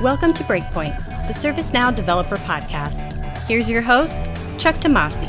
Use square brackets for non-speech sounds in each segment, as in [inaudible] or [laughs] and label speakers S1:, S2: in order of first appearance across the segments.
S1: Welcome to Breakpoint, the ServiceNow Developer Podcast. Here's your host, Chuck Tomasi.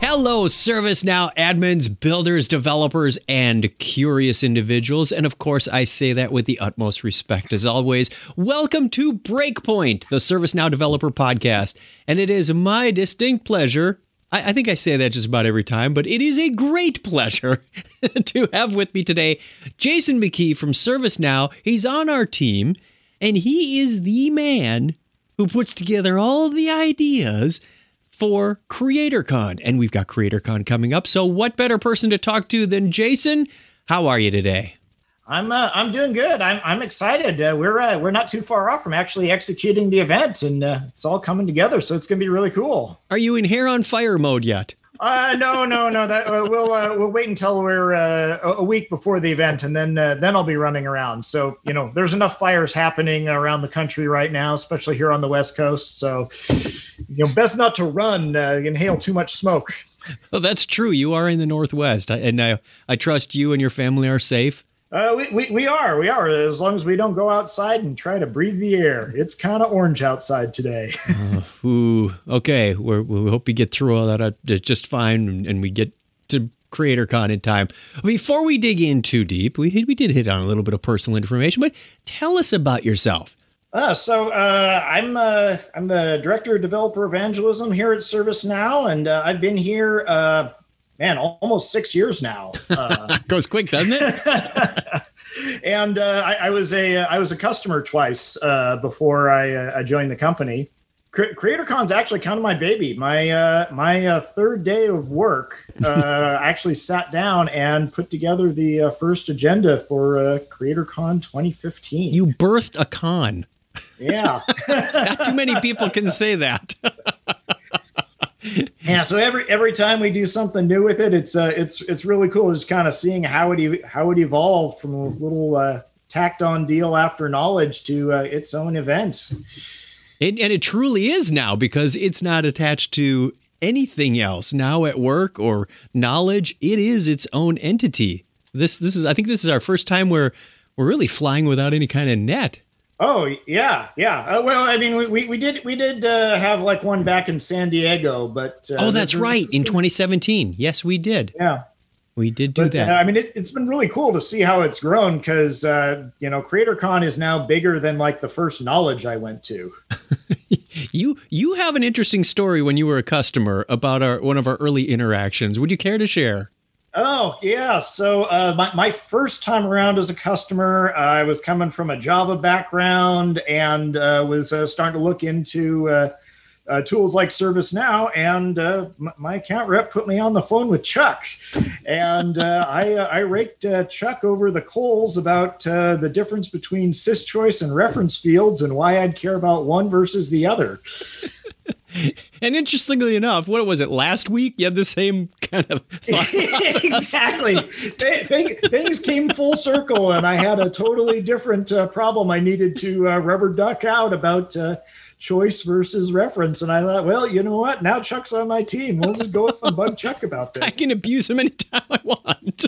S2: Hello, ServiceNow admins, builders, developers, and curious individuals. And of course, I say that with the utmost respect as always. Welcome to Breakpoint, the ServiceNow Developer Podcast. And it is my distinct pleasure. I, I think I say that just about every time, but it is a great pleasure [laughs] to have with me today Jason McKee from ServiceNow. He's on our team and he is the man who puts together all the ideas for CreatorCon. And we've got CreatorCon coming up. So, what better person to talk to than Jason? How are you today?
S3: I'm uh, I'm doing good. I'm I'm excited. Uh, we're uh, we're not too far off from actually executing the event, and uh, it's all coming together. So it's going to be really cool.
S2: Are you in hair on fire mode yet?
S3: Uh, no, no, no. That uh, we'll uh, we'll wait until we're uh, a week before the event, and then uh, then I'll be running around. So you know, there's enough fires happening around the country right now, especially here on the West Coast. So you know, best not to run, uh, inhale too much smoke.
S2: That's true. You are in the Northwest, and I I trust you and your family are safe.
S3: Uh, we, we, we are. We are. As long as we don't go outside and try to breathe the air. It's kind of orange outside today. [laughs]
S2: uh, ooh, okay. We're, we hope we get through all that uh, just fine and we get to CreatorCon in time. Before we dig in too deep, we, we did hit on a little bit of personal information, but tell us about yourself.
S3: Uh, so uh, I'm uh, I'm the director of developer evangelism here at ServiceNow, and uh, I've been here uh, man, almost six years now.
S2: Uh, [laughs] Goes quick, doesn't
S3: it? [laughs] and uh, I, I, was a I was a customer twice uh, before I, uh, I, joined the company. Cre- CreatorCon's actually kind of my baby. My uh, my uh, third day of work, uh, [laughs] actually sat down and put together the first agenda for CreatorCon 2015.
S2: You birthed a con.
S3: Yeah,
S2: not too many people can say that [laughs]
S3: yeah so every every time we do something new with it it's uh it's it's really cool just kind of seeing how it how it evolved from a little uh tacked on deal after knowledge to uh, its own event.
S2: And, and it truly is now because it's not attached to anything else. Now at work or knowledge it is its own entity. This this is i think this is our first time where we're really flying without any kind of net
S3: Oh yeah, yeah. Uh, well, I mean, we, we did we did uh, have like one back in San Diego, but
S2: uh, oh, that's right, in 2017. Yes, we did.
S3: Yeah,
S2: we did do but, that.
S3: Uh, I mean, it, has been really cool to see how it's grown because uh, you know, CreatorCon is now bigger than like the first Knowledge I went to. [laughs]
S2: you you have an interesting story when you were a customer about our one of our early interactions. Would you care to share?
S3: Oh yeah. So uh, my my first time around as a customer, uh, I was coming from a Java background and uh, was uh, starting to look into uh, uh, tools like ServiceNow. And m- my account rep put me on the phone with Chuck, and [laughs] I I raked Chuck over the coals about the difference between syschoice and reference fields and why I'd care about one versus the other. [laughs]
S2: and interestingly enough, what was it last week? You had the same kind of [laughs]
S3: exactly. things came full circle, and I had a totally different uh, problem I needed to uh, rubber duck out about uh, choice versus reference. And I thought, well, you know what? Now Chuck's on my team. We'll just go and bug Chuck about this. [laughs]
S2: I can abuse him anytime I want.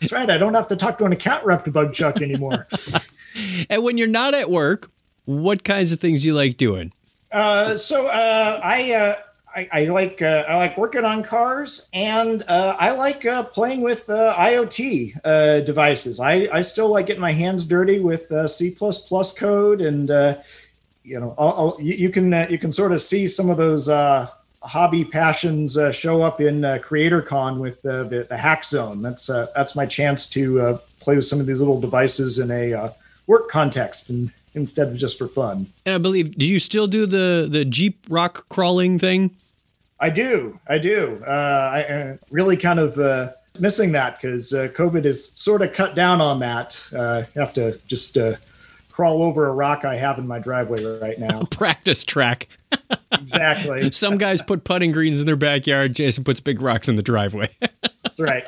S3: That's right. I don't have to talk to an account rep to bug Chuck anymore.
S2: and when you're not at work, what kinds of things you like doing?
S3: Uh, so uh, I, uh, I, I like uh, I like working on cars, and uh, I like uh, playing with IoT devices. I, I still like getting my hands dirty with C code, and you know I'll, I'll, you, you, can you can sort of see some of those hobby passions show up in CreatorCon with the, the Hack Zone. That's that's my chance to play with some of these little devices in a work context and instead of just for fun.
S2: And I believe, do you still do the the Jeep rock crawling thing?
S3: I do, I do. Uh, I uh, really kind of uh, missing that because uh, COVID has sort of cut down on that. Uh, I have to just uh, crawl over a rock I have in my driveway right now. [laughs]
S2: Practice track. [laughs]
S3: exactly.
S2: Some guys put putting greens in their backyard. Jason puts big rocks in the driveway. [laughs]
S3: That's right.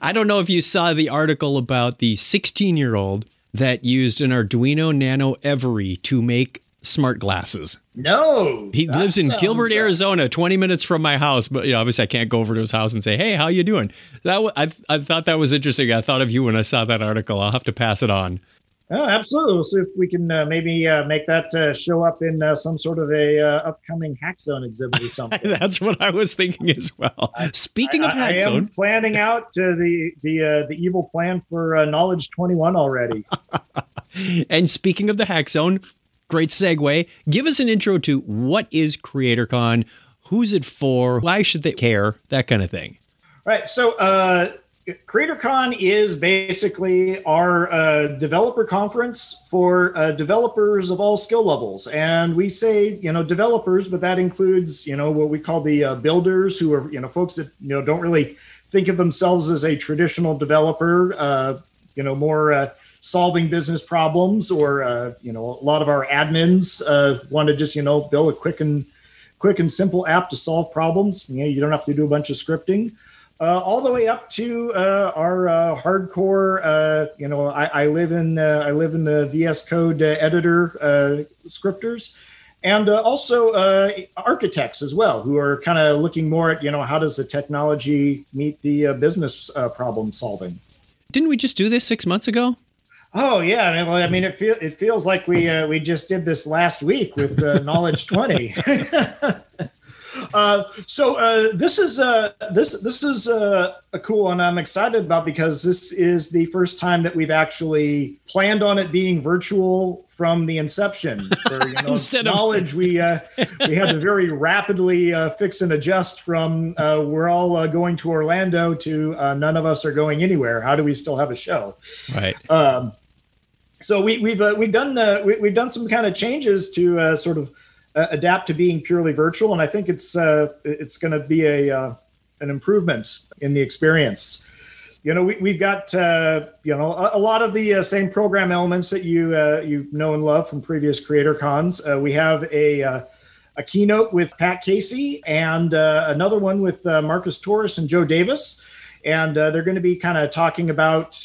S2: I don't know if you saw the article about the 16 year old that used an Arduino Nano Every to make smart glasses.
S3: No,
S2: he lives in Gilbert, Arizona, 20 minutes from my house. But you know, obviously, I can't go over to his house and say, "Hey, how you doing?" That w- I I thought that was interesting. I thought of you when I saw that article. I'll have to pass it on.
S3: Oh, absolutely. We'll see if we can uh, maybe uh, make that uh, show up in uh, some sort of a uh, upcoming Hack Zone exhibit or [laughs] something.
S2: That's what I was thinking as well. I, Speaking I, of Hack
S3: I
S2: Zone,
S3: am planning out the the the evil plan for Knowledge Twenty One already. [laughs]
S2: and speaking of the Hack Zone, great segue. Give us an intro to what is CreatorCon, who's it for, why should they care, that kind of thing.
S3: Right. So CreatorCon is basically our uh, developer conference for uh, developers of all skill levels, and we say you know developers, but that includes you know what we call the uh, builders, who are you know folks that you know don't really think of themselves as a traditional developer, uh, you know more uh, solving business problems, or uh, you know a lot of our admins want to just you know build a quick and quick and simple app to solve problems. You know you don't have to do a bunch of scripting uh, all the way up to uh, our uh, hardcore. Uh, you know, I, I, live in I live in the VS Code uh, editor uh, scripters, and also architects as well, who are kind of looking more at you know how does the technology meet the business problem solving.
S2: Didn't we just do this six months ago?
S3: Oh yeah, well, I mean, it feel, it feels like we we just did this last week with Knowledge Twenty. [laughs] Uh, so uh, this is uh, this this is uh, a cool one I'm excited about because this is the first time that we've actually planned on it being virtual from the inception. [laughs] For, you know, Instead knowledge, of... we uh, we had to very rapidly uh, fix and adjust from we're all going to Orlando to none of us are going anywhere. How do we still have a show?
S2: Right.
S3: Um, so we, we've we've done we, have done some kind of changes to sort of uh, adapt to being purely virtual, and I think it's uh, it's going to be a uh, an improvement in the experience. You know, we, we've got uh, you know a, a, lot of the uh, same program elements that you uh, you know and love from previous Creator Cons. we have a a keynote with Pat Casey and another one with Marcus Torres and Joe Davis, and they're going to be kind of talking about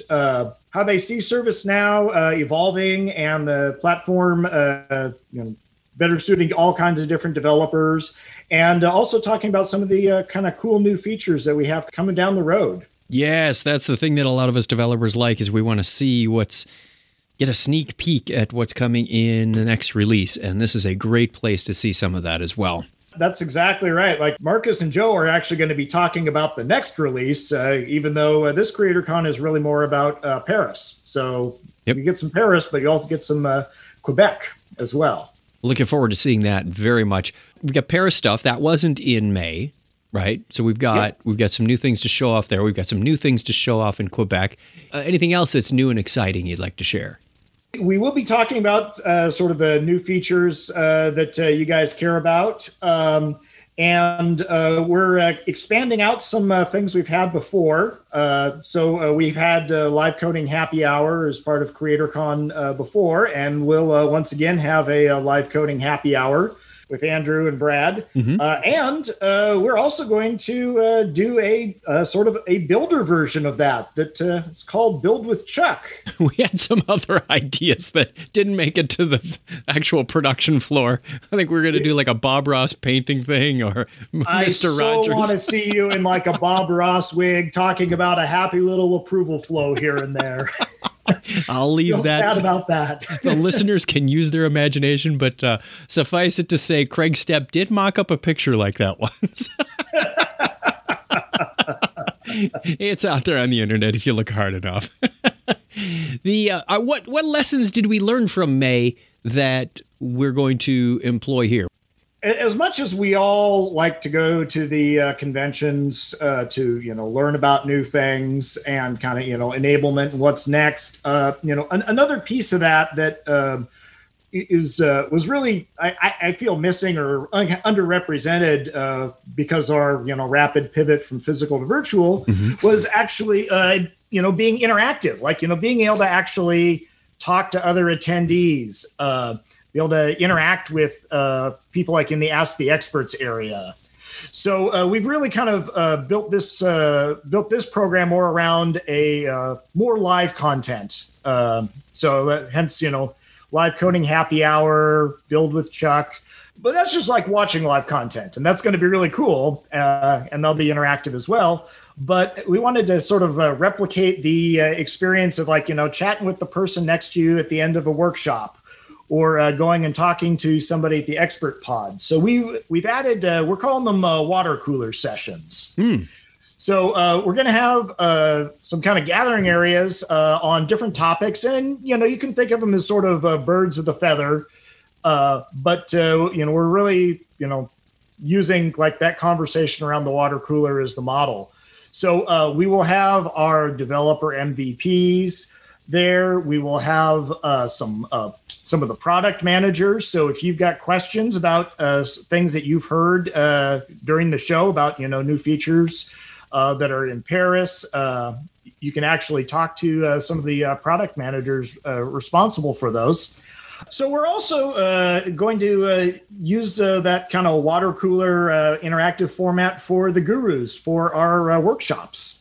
S3: how they see ServiceNow uh, evolving and the platform, uh, you know, better suiting all kinds of different developers, and uh, also talking about some of the uh, kind of cool new features that we have coming down the road.
S2: Yes, that's the thing that a lot of us developers like is we want to see what's get a sneak peek at what's coming in the next release, and this is a great place to see some of that as well.
S3: That's exactly right. Like Marcus and Joe are actually going to be talking about the next release, uh, even though uh, this CreatorCon is really more about uh, Paris. So yep. you get some Paris, but you also get some uh, Quebec as well.
S2: Looking forward to seeing that very much. We've got Paris stuff that wasn't in May, right? So we've got yep. we've got some new things to show off there. We've got some new things to show off in Quebec. Uh, anything else that's new and exciting you'd like to share?
S3: We will be talking about uh, sort of the new features uh, that uh, you guys care about. Um, and uh, we're uh, expanding out some uh, things we've had before. Uh, so uh, we've had uh, live coding happy hour as part of CreatorCon before, and we'll once again have a, live coding happy hour with Andrew and Brad. Mm-hmm. Uh, and uh, we're also going to uh, do a sort of a builder version of that that is called Build with Chuck. [laughs]
S2: We had some other [laughs] ideas that didn't make it to the actual production floor. I think we are going to do like a Bob Ross painting thing or Mr. Rogers. [laughs] I so Rogers.
S3: want to see you in like a Bob Ross wig talking about a happy little approval flow here and there.
S2: I'll leave
S3: Feel
S2: that.
S3: Sad about that. [laughs]
S2: the listeners can use their imagination, but uh, suffice it to say, Craig Stepp did mock up a picture like that [laughs] once. it's out there on the internet if you look hard enough. [laughs] the uh, uh, what what lessons did we learn from May that we're going to employ here?
S3: As much as we all like to go to the uh, conventions uh, to you know learn about new things and kind of you know enablement and what's next uh, you know an- another piece of that that um, is uh, was really I, I, feel missing or un- underrepresented uh, because our you know rapid pivot from physical to virtual mm-hmm. was actually uh, you know being interactive like you know being able to actually talk to other attendees be able to interact with uh, people like in the Ask the Experts area. So uh, we've really kind of uh, built this uh, built this program more around a uh, more live content. Um, so hence, you know, live coding happy hour, build with Chuck. But that's just like watching live content, and that's going to be really cool, uh, and they'll be interactive as well. But we wanted to sort of uh, replicate the uh, experience of like you know chatting with the person next to you at the end of a workshop, or uh, going and talking to somebody at the expert pod. So we we've added uh, we're calling them uh, water cooler sessions.
S2: Hmm.
S3: So uh, we're going to have uh, some kind of gathering areas uh, on different topics, and you know you can think of them as sort of uh, birds of the feather. Uh, but uh, you know we're really you know using like that conversation around the water cooler as the model. So we will have our developer MVPs there. We will have some some of the product managers. So if you've got questions about things that you've heard during the show about you know new features uh, that are in Paris. Uh, you can actually talk to uh, some of the uh, product managers uh, responsible for those. So we're also uh, going to use that kind of water cooler interactive format for the gurus for our workshops.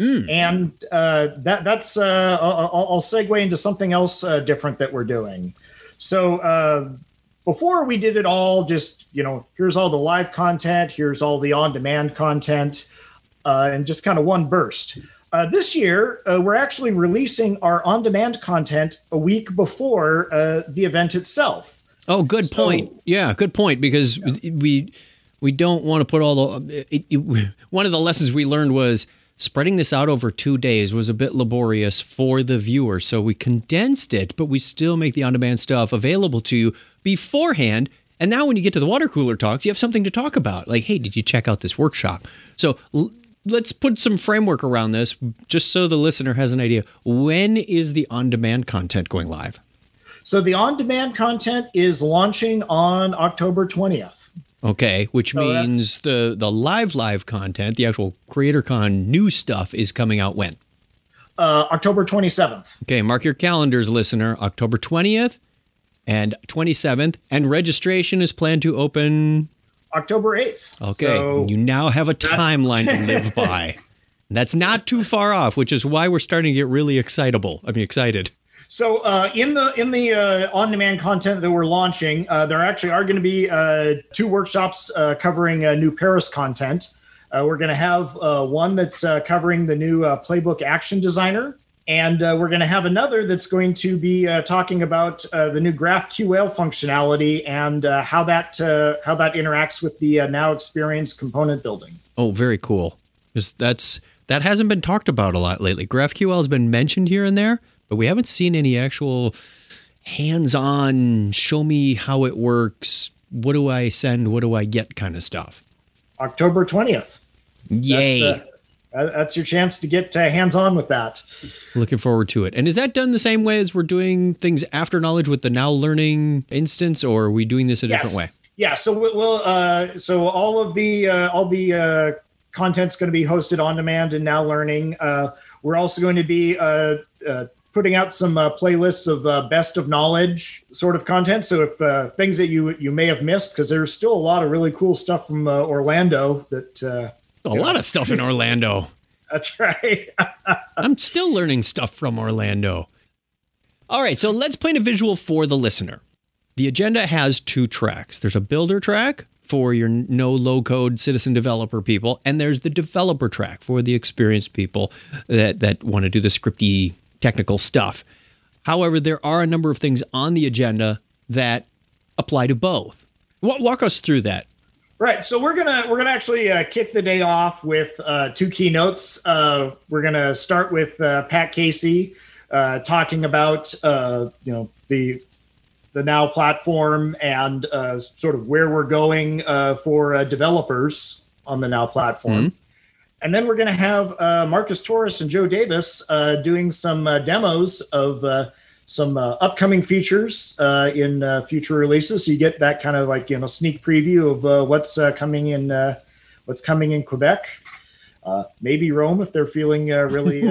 S3: Mm. And that that's I'll, I'll, segue into something else different that we're doing. So before we did it all just you know here's all the live content here's all the on demand content uh, in just kind of one burst. Uh, this year, uh, we're actually releasing our on demand content a week before uh, the event itself.
S2: Oh, good so, point. Yeah, good point. Because yeah. we we don't want to put all the. It, it, one of the lessons we learned was spreading this out over two days was a bit laborious for the viewer. So we condensed it, but we still make the on demand stuff available to you beforehand. And now, when you get to the water cooler talks, you have something to talk about. Like, hey, did you check out this workshop? So let's put some framework around this just so the listener has an idea. When is the on demand content going live?
S3: So the on demand content is launching on October 20th.
S2: Okay, which so means the the live live content, the actual CreatorCon new stuff is coming out when?
S3: Uh, October 27th.
S2: Okay, mark your calendars, listener. October 20th and 27th, and registration is planned to open
S3: October 8th.
S2: Okay. So you now have a timeline to live [laughs] by. That's not too far off, which is why we're starting to get really excitable. I mean, excited.
S3: So uh, in the in the uh, on-demand content that we're launching, uh, there actually are going to be uh, two workshops uh, covering uh, new Paris content. we're going to have one that's covering the new playbook action designer, and we're going to have another that's going to be talking about the new GraphQL functionality and how that how that interacts with the now experience component building.
S2: Oh, very cool. That's that hasn't been talked about a lot lately. GraphQL has been mentioned here and there, but we haven't seen any actual hands-on show me how it works. What do I send? What do I get? Kind of stuff.
S3: October twentieth.
S2: Yay!
S3: that's your chance to get uh, hands on with that.
S2: Looking forward to it. And is that done the same way as we're doing things after knowledge with the now learning instance, or are we doing this a yes. different way?
S3: Yeah. So we'll uh, so all of the uh, all the uh, content's going to be hosted on demand and now learning. Uh, we're also going to be uh, uh, putting out some uh, playlists of uh, best of knowledge sort of content. So if uh, things that you you may have missed, because there's still a lot of really cool stuff from uh, Orlando that uh,
S2: a lot of stuff in Orlando. [laughs]
S3: That's right. [laughs]
S2: I'm still learning stuff from Orlando. All right, so let's paint a visual for the listener. The agenda has two tracks there's a builder track for your no low code citizen developer people, and there's the developer track for the experienced people that, that want to do the scripty technical stuff. However, there are a number of things on the agenda that apply to both. Walk us through that.
S3: Right. So we're gonna we're gonna actually uh, kick the day off with uh, two keynotes. Uh, we're gonna start with uh, Pat Casey uh, talking about uh, you know the the now platform and sort of where we're going for developers on the now platform. Mm-hmm. And then we're going to have Marcus Torres and Joe Davis doing some demos of some uh, upcoming features uh, in uh, future releases. So you get that kind of like you know sneak preview of uh, what's uh, coming in uh, what's coming in Quebec. maybe Rome if they're feeling really [laughs]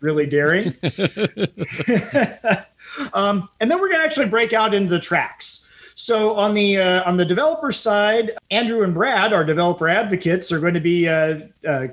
S3: really daring. [laughs] [laughs] um, and then we're going to actually break out into the tracks. So on the on the developer side, Andrew and Brad, our developer advocates, are going to be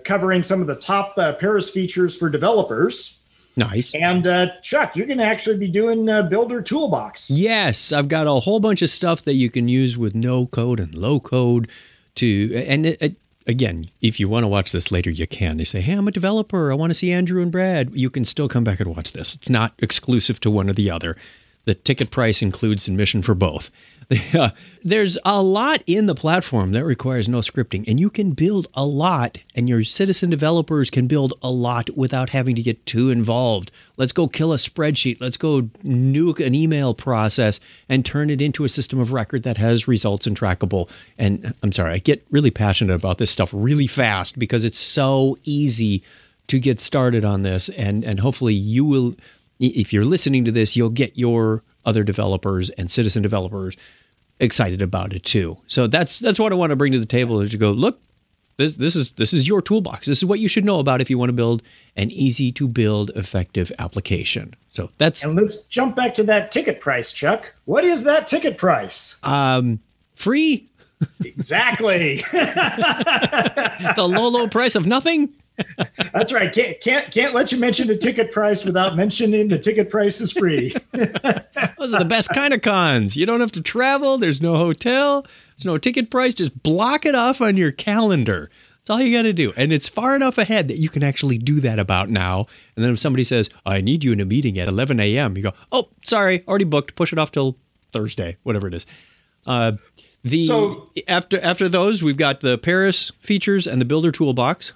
S3: covering some of the top Paris features for developers.
S2: Nice.
S3: And uh, Chuck, you're going to actually be doing uh, Builder Toolbox.
S2: Yes, I've got a whole bunch of stuff that you can use with no code and low code to, and it, it, again, if you want to watch this later, you can. They say, hey, I'm a developer. I want to see Andrew and Brad. You can still come back and watch this. It's not exclusive to one or the other. The ticket price includes admission for both. [laughs] Uh, there's a lot in the platform that requires no scripting, and you can build a lot, and your citizen developers can build a lot without having to get too involved. Let's go kill a spreadsheet. Let's go nuke an email process and turn it into a system of record that has results and trackable. And I'm sorry, I get really passionate about this stuff really fast because it's so easy to get started on this, and and hopefully you will. If you're listening to this, you'll get your other developers and citizen developers excited about it too. So that's that's what I want to bring to the table is to go look. This, this is this is your toolbox. This is what you should know about if you want to build an easy to build effective application. So that's
S3: and let's jump back to that ticket price, Chuck. What is that ticket price?
S2: Um, free.
S3: exactly. [laughs]
S2: the low low price of nothing.
S3: That's right. Can't can't can't let you mention the ticket price without mentioning the ticket price is free. [laughs]
S2: Those are the best kind of cons. You don't have to travel. There's no hotel. There's no ticket price. Just block it off on your calendar. That's all you got to do. And it's far enough ahead that you can actually do that about now. And then if somebody says, I need you in a meeting at 11 a.m., you go, oh, sorry, already booked. Push it off till Thursday, whatever it is. Uh, the so, after after those, we've got the Paris features and the Builder Toolbox.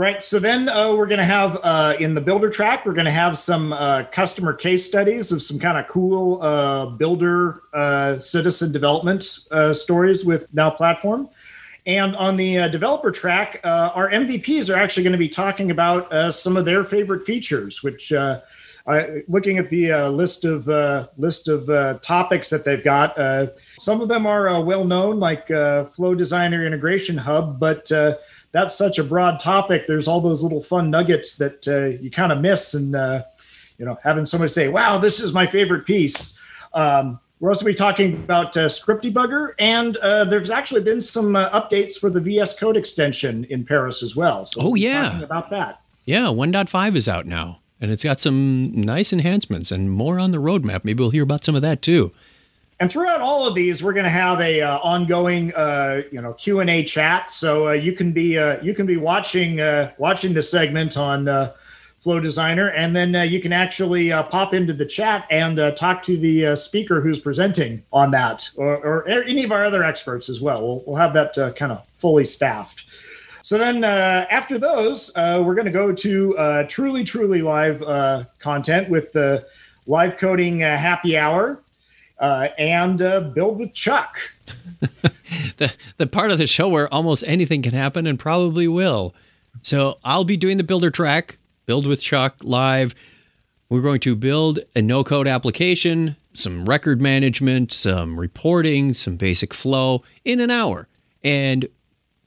S3: Right. So then uh, we're going to have uh, in the builder track, we're going to have some uh, customer case studies of some kind of cool uh, builder uh, citizen development uh, stories with Now Platform. And on the developer track, our MVPs are actually going to be talking about some of their favorite features, which. looking at the list of list of topics that they've got, some of them are well known, like Flow Designer Integration Hub, but that's such a broad topic. There's all those little fun nuggets that uh, you kind of miss, and uh, you know, having somebody say, "Wow, this is my favorite piece." Um, we're also be talking about uh, Script Debugger, and uh, there's actually been some uh, updates for the VS Code extension in Paris as well.
S2: So oh yeah,
S3: about that.
S2: Yeah, 1.5 is out now, and it's got some nice enhancements and more on the roadmap. Maybe we'll hear about some of that too.
S3: And throughout all of these, we're going to have a uh, ongoing, uh, you know, Q and A chat. So uh, you can be uh, you can be watching uh, watching the segment on uh, Flow Designer, and then you can actually pop into the chat and talk to the speaker who's presenting on that, or, or, any of our other experts as well. We'll, we'll have that kind of fully staffed. So then, after those, we're going to go to truly, truly live content with the live coding happy hour uh, and uh, build with Chuck. [laughs]
S2: the the part of the show where almost anything can happen and probably will. So I'll be doing the builder track, build with Chuck live. We're going to build a no code application, some record management, some reporting, some basic flow in an hour. And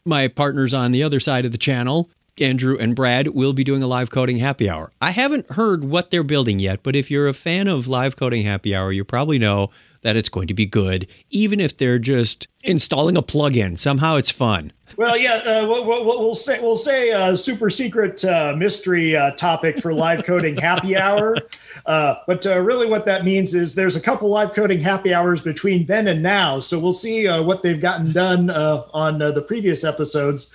S2: my partners on the other side of the channel Andrew and Brad will be doing a live coding happy hour. I haven't heard what they're building yet, but if you're a fan of live coding happy hour, you probably know that it's going to be good, even if they're just installing a plugin. Somehow it's fun.
S3: Well, yeah, uh, we'll, we'll, say we'll say a super secret uh, mystery uh, topic for live coding happy hour. Uh, but uh, really, what that means is there's a couple live coding happy hours between then and now. So we'll see uh, what they've gotten done on the previous episodes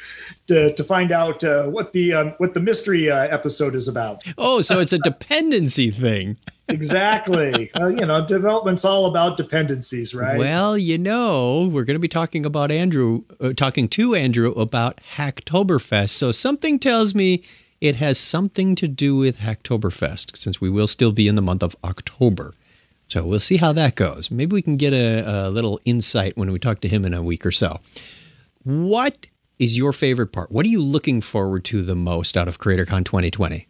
S3: to, to find out what the um, what the mystery episode is about.
S2: Oh, so it's a dependency thing
S3: exactly. Uh, you know, development's all about dependencies, right?
S2: Well, you know, we're going to be talking about Andrew, uh, talking to Andrew about Hacktoberfest. So something tells me it has something to do with Hacktoberfest, since we will still be in the month of October. So we'll see how that goes. Maybe we can get a, a little insight when we talk to him in a week or so. What is your favorite part? What are you looking forward to the most out of CreatorCon 2020?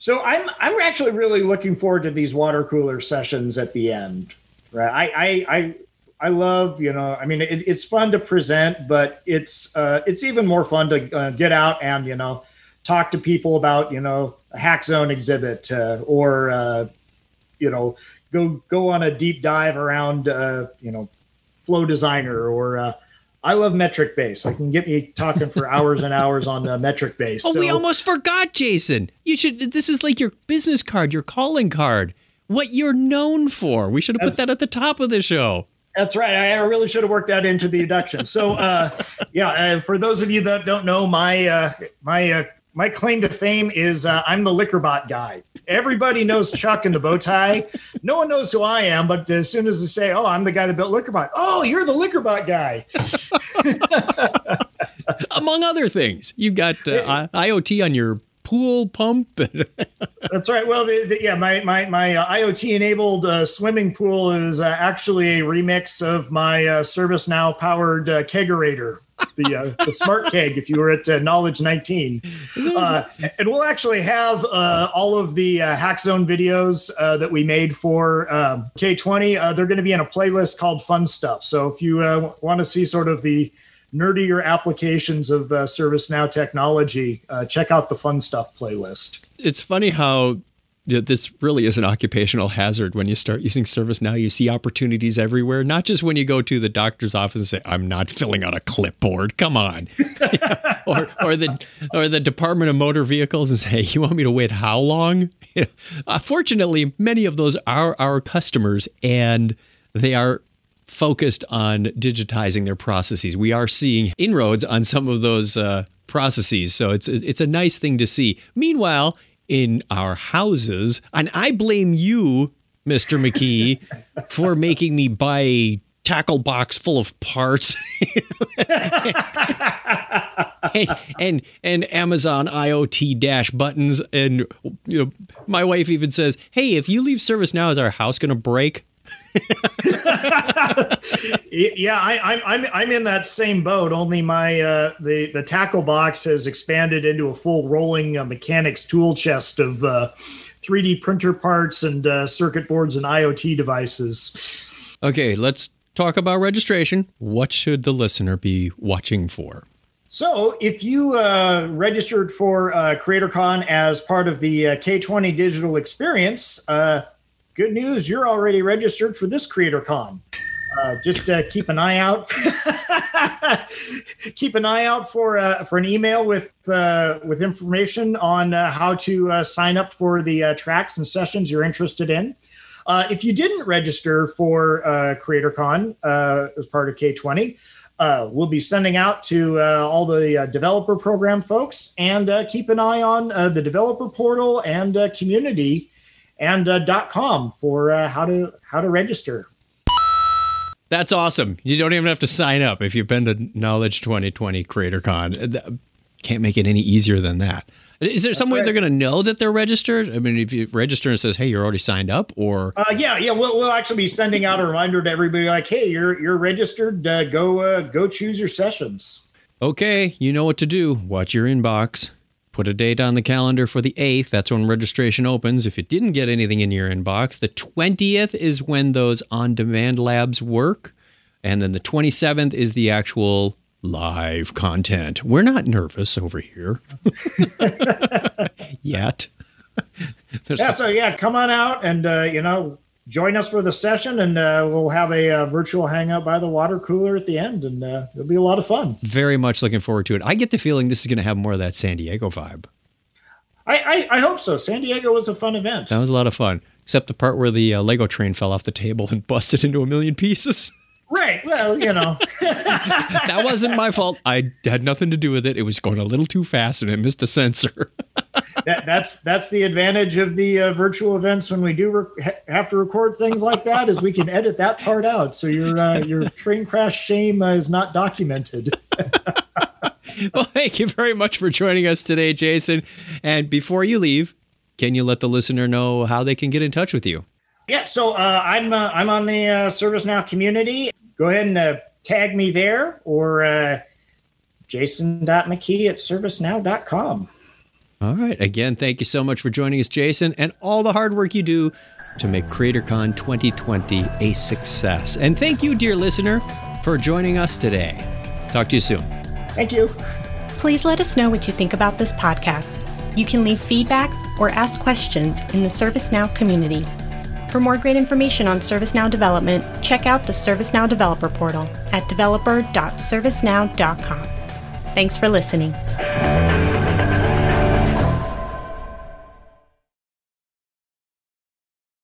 S3: So I'm I'm actually really looking forward to these water cooler sessions at the end. Right. I I I, I love you know I mean it, it's fun to present, but it's uh, it's even more fun to uh, get out and you know talk to people about you know a hack zone exhibit uh, or uh, you know go go on a deep dive around uh, you know flow designer or uh, I love MetricBase. I can get me talking for hours and hours on uh, MetricBase.
S2: Oh,
S3: So-
S2: we almost forgot, Jason. You should. This is like your business card, your calling card, what you're known for. We should have put that at the top of the show.
S3: That's right. I really should have worked that into the induction. So, uh, [laughs] yeah, uh, for those of you that don't know, my uh, my uh, my claim to fame is uh, I'm the Liquorbot guy. Everybody knows Chuck and the bow tie. No one knows who I am, but as soon as they say, "Oh, I'm the guy that built Liquorbot," oh, you're the Liquorbot guy. [laughs]
S2: Among other things, you've got uh, IoT on your pool pump. [laughs]
S3: That's right. Well, the, the, yeah, my my my uh, IoT enabled uh, swimming pool is uh, actually a remix of my uh, ServiceNow powered uh, kegerator, the uh, the smart keg. If you were at uh, Knowledge 19, uh, and we'll actually have uh, all of the uh, Hack Zone videos uh, that we made for um, K20. Uh, they're going to be in a playlist called Fun Stuff. So if you want to see sort of the nerdier applications of ServiceNow technology, check out the Fun Stuff playlist.
S2: it's funny how this really is an occupational hazard when you start using ServiceNow. You see opportunities everywhere, not just when you go to the doctor's office and say, "I'm not filling out a clipboard." Come on, [laughs] or or the or the Department of Motor Vehicles and say, "You want me to wait how long?" [laughs] Uh, fortunately, many of those are our customers, and they are focused on digitizing their processes. We are seeing inroads on some of those uh, processes, so it's it's a nice thing to see. Meanwhile, in our houses, and I blame you, Mister McKee, for making me buy a tackle box full of parts. [laughs] And, and and Amazon IoT dash buttons. And you know my wife even says, "Hey, if you leave ServiceNow, is our house going to break?"
S3: Yeah, I, I'm I'm I'm in that same boat. Only my uh, the the tackle box has expanded into a full rolling uh, mechanics tool chest of uh, 3D printer parts and uh, circuit boards and IoT devices.
S2: Okay, let's talk about registration. What should the listener be watching for?
S3: So, if you uh, registered for uh, CreatorCon as part of the uh, K20 digital experience, uh, good news, you're already registered for this CreatorCon. Uh, just uh, keep an eye out. [laughs] keep an eye out for uh, for an email with uh, with information on uh, how to uh, sign up for the tracks and sessions you're interested in. If you didn't register for CreatorCon as part of K20, uh, we'll be sending out to all the developer program folks and keep an eye on the developer portal and community and uh, .com for uh, how to how to register.
S2: That's awesome. You don't even have to sign up if you've been to Knowledge 2020 CreatorCon. Can't make it any easier than that. Is there some way
S3: right.
S2: they're going to know that they're registered? I mean, if you register and says, "Hey, you're already signed up," or
S3: Uh, yeah, yeah, we'll, we'll actually be sending out a reminder to everybody like, hey, you're you're registered. Uh, go uh, go choose your sessions.
S2: Okay, you know what to do. Watch your inbox. Put a date on the calendar for the 8th. That's when registration opens. If you didn't get anything in your inbox, the 20th is when those on demand labs work. And then the 27th is the actual live content. We're not nervous over here [laughs] yet. [laughs] There's
S3: Yeah, so yeah, come on out and uh, you know join us for the session, and uh, we'll have a uh, virtual hangout by the water cooler at the end, and uh, it'll be a lot of fun.
S2: very much looking forward to it. I get the feeling this is going to have more of that San Diego vibe.
S3: I, I I hope so. San Diego was a fun event.
S2: That was a lot of fun, except the part where the uh, Lego train fell off the table and [laughs] busted into a million pieces.
S3: Right. Well, you know. [laughs]
S2: that wasn't my fault. I had nothing to do with it. It was going a little too fast and it missed a sensor. [laughs]
S3: that, that's that's the advantage of the uh, virtual events when we do re- ha- have to record things like that is we can edit that part out so your uh, your train crash shame uh, is not documented [laughs]
S2: well, thank you very much for joining us today, Jason. And before you leave, can you let the listener know how they can get in touch with you?
S3: yeah so uh, i'm uh, i'm on the uh, servicenow community go ahead and uh, tag me there or uh, jason.mckee at servicenow.com
S2: All right. Again, thank you so much for joining us, Jason, and all the hard work you do to make CreatorCon 2020 a success. And thank you, dear listener, for joining us today. Talk to you soon.
S3: thank you
S1: Please let us know what you think about this podcast. You can leave feedback or ask questions in the ServiceNow community. For more great information on ServiceNow development, check out the ServiceNow Developer Portal at developer.servicenow.com. Thanks for listening.